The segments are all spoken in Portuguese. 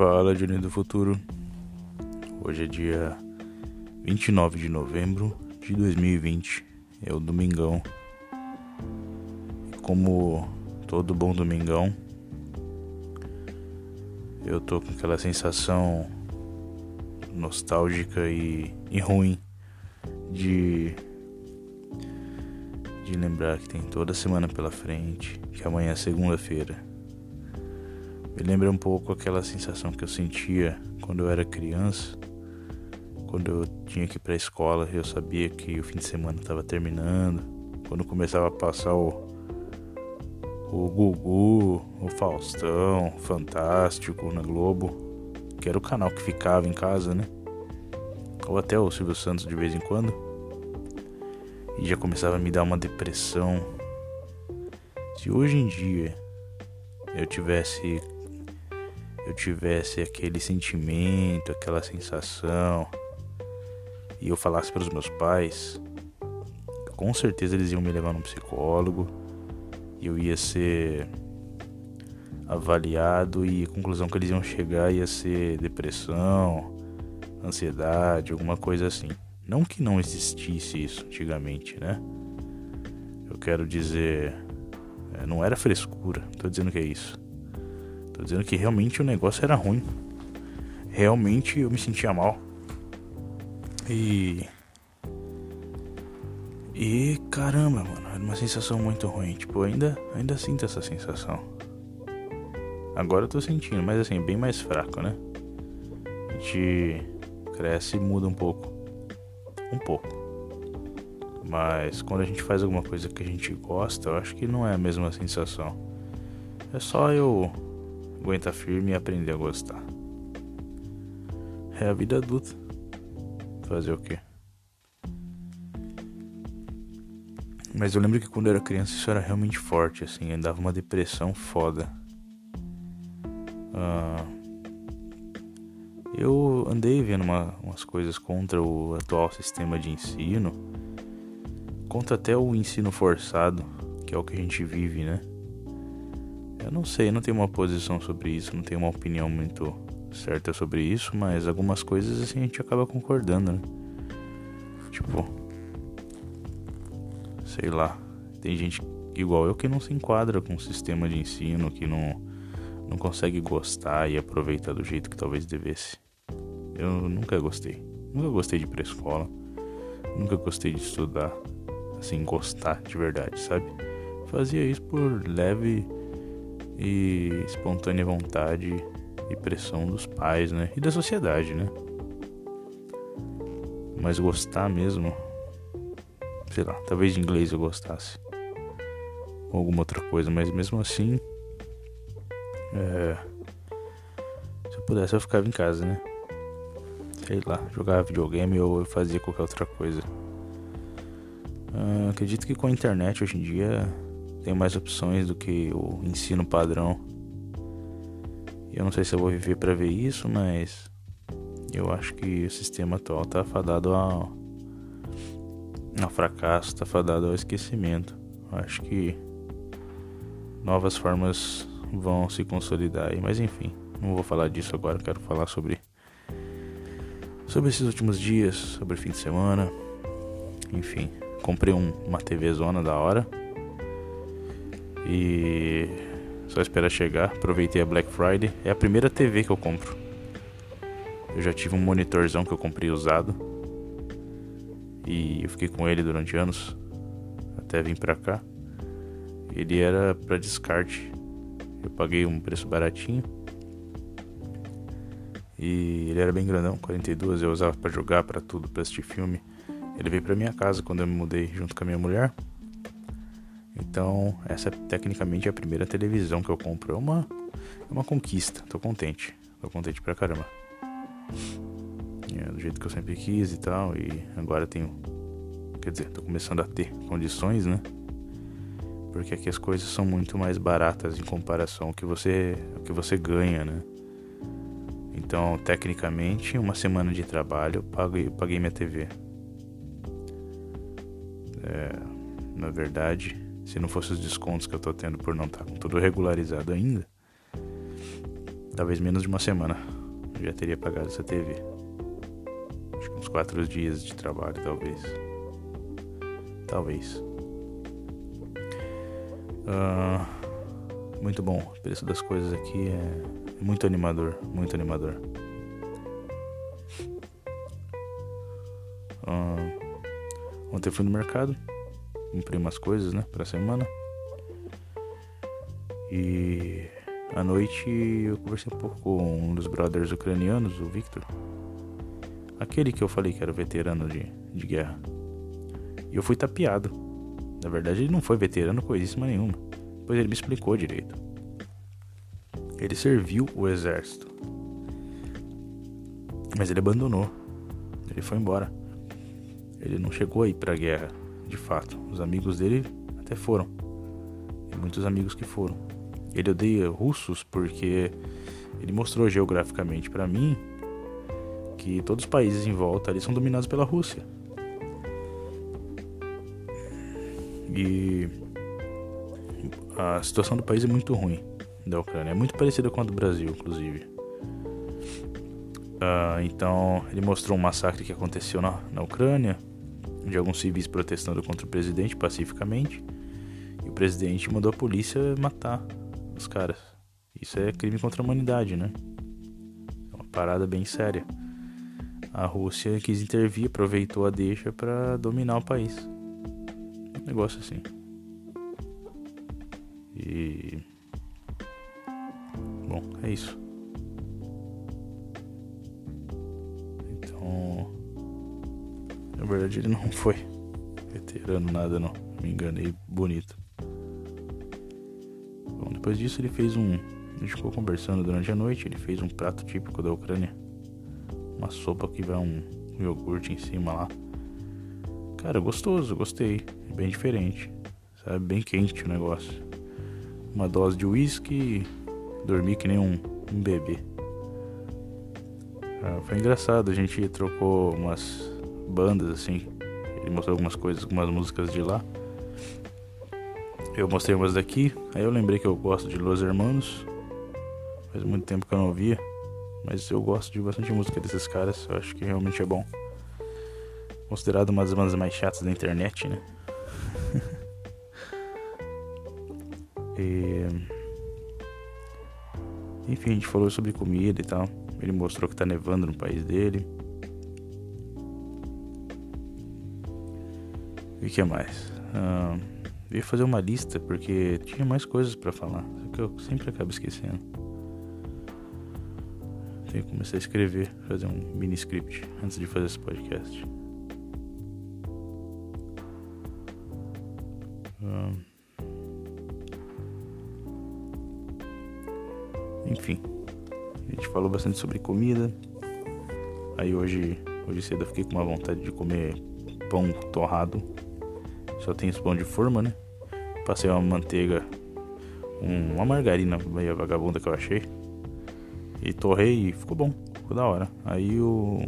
Fala, Johnny do Futuro. Hoje é dia 29 de novembro de 2020. É o domingão. Como todo bom domingão, eu tô com aquela sensação nostálgica e, e ruim de de lembrar que tem toda semana pela frente, que amanhã é segunda-feira. Me lembra um pouco aquela sensação que eu sentia quando eu era criança, quando eu tinha que ir para a escola, eu sabia que o fim de semana estava terminando, quando começava a passar o o Gugu, o Faustão, Fantástico na Globo, que era o canal que ficava em casa, né? Ou até o Silvio Santos de vez em quando e já começava a me dar uma depressão. Se hoje em dia eu tivesse eu tivesse aquele sentimento, aquela sensação e eu falasse para os meus pais, com certeza eles iam me levar num psicólogo eu ia ser avaliado e a conclusão que eles iam chegar ia ser depressão, ansiedade, alguma coisa assim. Não que não existisse isso antigamente, né? Eu quero dizer, é, não era frescura, tô dizendo que é isso. Tô dizendo que realmente o negócio era ruim. Realmente eu me sentia mal. E. E caramba, mano, era uma sensação muito ruim. Tipo, ainda, ainda sinto essa sensação. Agora eu tô sentindo, mas assim, bem mais fraco, né? A gente cresce e muda um pouco um pouco. Mas quando a gente faz alguma coisa que a gente gosta, eu acho que não é a mesma sensação. É só eu aguentar firme e aprender a gostar. É a vida adulta. Fazer o quê? Mas eu lembro que quando eu era criança isso era realmente forte, assim, dava uma depressão foda. Ah, eu andei vendo uma, umas coisas contra o atual sistema de ensino, contra até o ensino forçado, que é o que a gente vive, né? Eu não sei, não tenho uma posição sobre isso, não tenho uma opinião muito certa sobre isso, mas algumas coisas assim a gente acaba concordando, né? Tipo, sei lá, tem gente igual eu que não se enquadra com o sistema de ensino, que não não consegue gostar e aproveitar do jeito que talvez devesse. Eu nunca gostei. Nunca gostei de ir pra escola. Nunca gostei de estudar. Assim, gostar de verdade, sabe? Fazia isso por leve e espontânea vontade e pressão dos pais, né? E da sociedade, né? Mas gostar mesmo. Sei lá, talvez de inglês eu gostasse. Ou alguma outra coisa, mas mesmo assim. É, se eu pudesse, eu ficava em casa, né? sei lá, jogar videogame ou fazer qualquer outra coisa. Uh, acredito que com a internet hoje em dia tem mais opções do que o ensino padrão. Eu não sei se eu vou viver para ver isso, mas eu acho que o sistema atual tá fadado ao, ao fracasso, tá fadado ao esquecimento. Eu acho que novas formas vão se consolidar aí, mas enfim, não vou falar disso agora, quero falar sobre sobre esses últimos dias, sobre o fim de semana. Enfim, comprei um, uma TV zona da hora. E só espera chegar. Aproveitei a Black Friday. É a primeira TV que eu compro. Eu já tive um monitorzão que eu comprei usado. E eu fiquei com ele durante anos. Até vir pra cá. Ele era para descarte. Eu paguei um preço baratinho. E ele era bem grandão, 42, eu usava para jogar, para tudo, para assistir filme. Ele veio para minha casa quando eu me mudei junto com a minha mulher. Então, essa é tecnicamente a primeira televisão que eu compro. É uma, é uma conquista, tô contente. Tô contente pra caramba. É do jeito que eu sempre quis e tal. E agora tenho. Quer dizer, tô começando a ter condições, né? Porque aqui as coisas são muito mais baratas em comparação ao que você, ao que você ganha, né? Então, tecnicamente, uma semana de trabalho eu paguei, eu paguei minha TV. É, na verdade, se não fosse os descontos que eu tô tendo por não estar tá com tudo regularizado ainda, talvez menos de uma semana eu já teria pagado essa TV. Acho que uns quatro dias de trabalho, talvez. Talvez. Uh, muito bom. O preço das coisas aqui é muito animador. Muito animador. Uh, ontem fui no mercado. Comprei umas coisas, né? Pra semana. E à noite eu conversei um pouco com um dos brothers ucranianos, o Victor. Aquele que eu falei que era veterano de, de guerra. E eu fui tapeado. Na verdade, ele não foi veterano coisíssima nenhuma. Pois ele me explicou direito. Ele serviu o exército. Mas ele abandonou. Ele foi embora. Ele não chegou aí pra guerra, de fato. Os amigos dele até foram. Muitos amigos que foram. Ele odeia russos porque ele mostrou geograficamente para mim que todos os países em volta ali são dominados pela Rússia. E a situação do país é muito ruim da Ucrânia, é muito parecida com a do Brasil, inclusive. Uh, então ele mostrou um massacre que aconteceu na, na Ucrânia, de alguns civis protestando contra o presidente pacificamente, e o presidente mandou a polícia matar os caras. Isso é crime contra a humanidade, né? É uma parada bem séria. A Rússia quis intervir, aproveitou a deixa para dominar o país. Um negócio assim. E. Bom, é isso. Verdade, ele não foi veterano, nada não. Me enganei bonito. Depois disso ele fez um. A gente ficou conversando durante a noite, ele fez um prato típico da Ucrânia. Uma sopa que vai um iogurte em cima lá. Cara, gostoso, gostei. Bem diferente. Sabe? Bem quente o negócio. Uma dose de uísque dormi que nem um, um bebê. Ah, foi engraçado, a gente trocou umas bandas assim. Ele mostrou algumas coisas, algumas músicas de lá. Eu mostrei umas daqui, aí eu lembrei que eu gosto de Los Hermanos. Faz muito tempo que eu não ouvia, mas eu gosto de bastante música desses caras, eu acho que realmente é bom. Considerado uma das bandas mais chatas da internet, né? e... Enfim, a gente falou sobre comida e tal. Ele mostrou que tá nevando no país dele. E que mais? Uh... Eu ia fazer uma lista porque tinha mais coisas para falar, só que eu sempre acabo esquecendo. Tenho que começar a escrever, fazer um mini script antes de fazer esse podcast. Enfim, a gente falou bastante sobre comida. Aí hoje, hoje cedo eu fiquei com uma vontade de comer pão torrado só tem esse pão de forma, né? Passei uma manteiga, um, uma margarina meio vagabunda que eu achei. E torrei e ficou bom, ficou da hora. Aí o,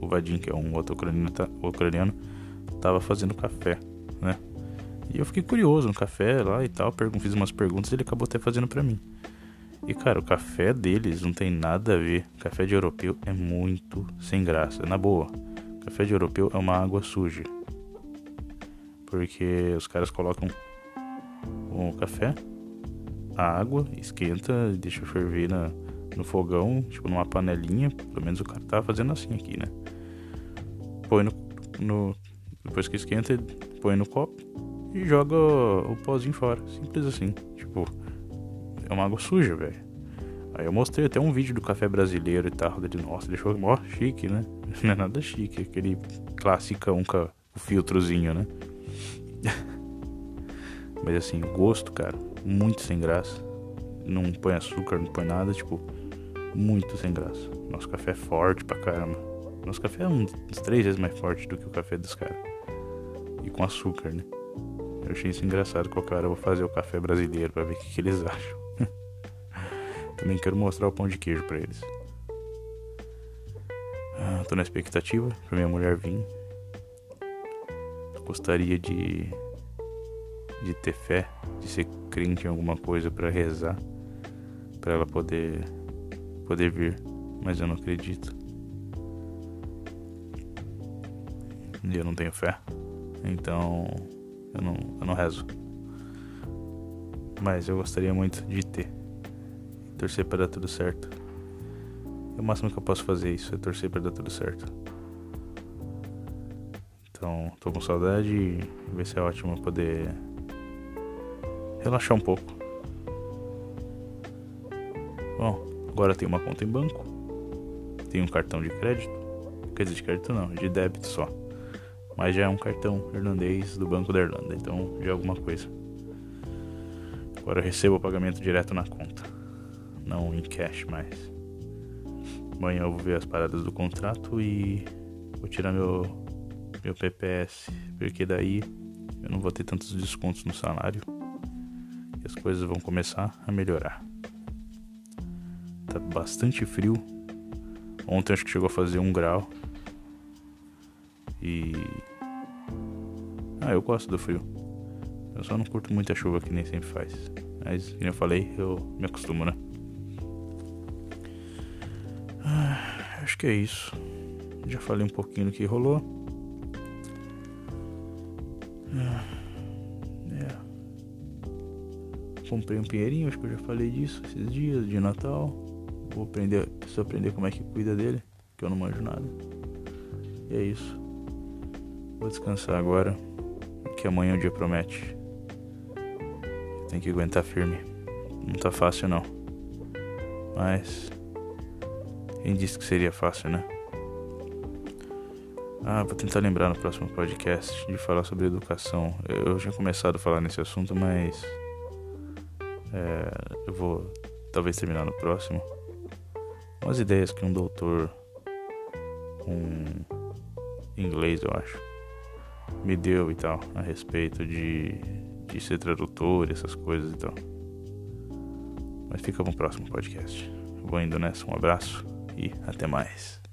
o Vadim, que é um outro ucraniano, tá, ucraniano, tava fazendo café, né? E eu fiquei curioso no café lá e tal, fiz umas perguntas e ele acabou até fazendo pra mim. E cara, o café deles não tem nada a ver. Café de europeu é muito sem graça, na boa. Café de europeu é uma água suja porque os caras colocam o café, a água, esquenta, deixa ferver na, no fogão, tipo numa panelinha, pelo menos o cara tá fazendo assim aqui, né? Põe no, no depois que esquenta, põe no copo e joga o pozinho fora, simples assim, tipo, é uma água suja, velho. Aí eu mostrei até um vídeo do café brasileiro e tal, dele, nossa, deixou mó chique, né? Não é nada chique, aquele classicão com o filtrozinho, né? Mas assim, o gosto, cara, muito sem graça. Não põe açúcar, não põe nada, tipo, muito sem graça. Nosso café é forte pra caramba. Nosso café é uns três vezes mais forte do que o café dos caras. E com açúcar, né? Eu achei isso engraçado. Qualquer hora eu vou fazer o café brasileiro pra ver o que, que eles acham. Também quero mostrar o pão de queijo pra eles. Ah, tô na expectativa pra minha mulher vir gostaria de de ter fé, de ser crente em alguma coisa para rezar, para ela poder poder vir, mas eu não acredito. E eu não tenho fé. Então eu não, eu não rezo. Mas eu gostaria muito de ter. Torcer para dar tudo certo. É o máximo que eu posso fazer isso, é torcer para dar tudo certo. Então, tô com saudade e vai ser ótimo poder relaxar um pouco. Bom, agora tem uma conta em banco, tem um cartão de crédito, quer dizer, de crédito não, de débito só. Mas já é um cartão irlandês do Banco da Irlanda, então já é alguma coisa. Agora eu recebo o pagamento direto na conta, não em cash mais. Amanhã eu vou ver as paradas do contrato e vou tirar meu, meu PPS, porque daí eu não vou ter tantos descontos no salário as coisas vão começar a melhorar. Tá bastante frio. Ontem acho que chegou a fazer um grau. E. Ah, eu gosto do frio. Eu só não curto muita chuva que nem sempre faz. Mas, como eu falei, eu me acostumo, né? Ah, acho que é isso. Já falei um pouquinho do que rolou. Ah, Comprei um pinheirinho, acho que eu já falei disso esses dias de Natal. Vou aprender, preciso aprender como é que cuida dele, que eu não manjo nada. E é isso. Vou descansar agora, que amanhã o dia promete. Tem que aguentar firme. Não tá fácil não. Mas quem disse que seria fácil, né? Ah, vou tentar lembrar no próximo podcast de falar sobre educação. Eu já começado a falar nesse assunto, mas é, eu vou talvez terminar no próximo. Umas ideias que um doutor um inglês, eu acho, me deu e tal, a respeito de, de ser tradutor, essas coisas e tal. Mas fica no próximo podcast. Vou indo nessa, um abraço e até mais.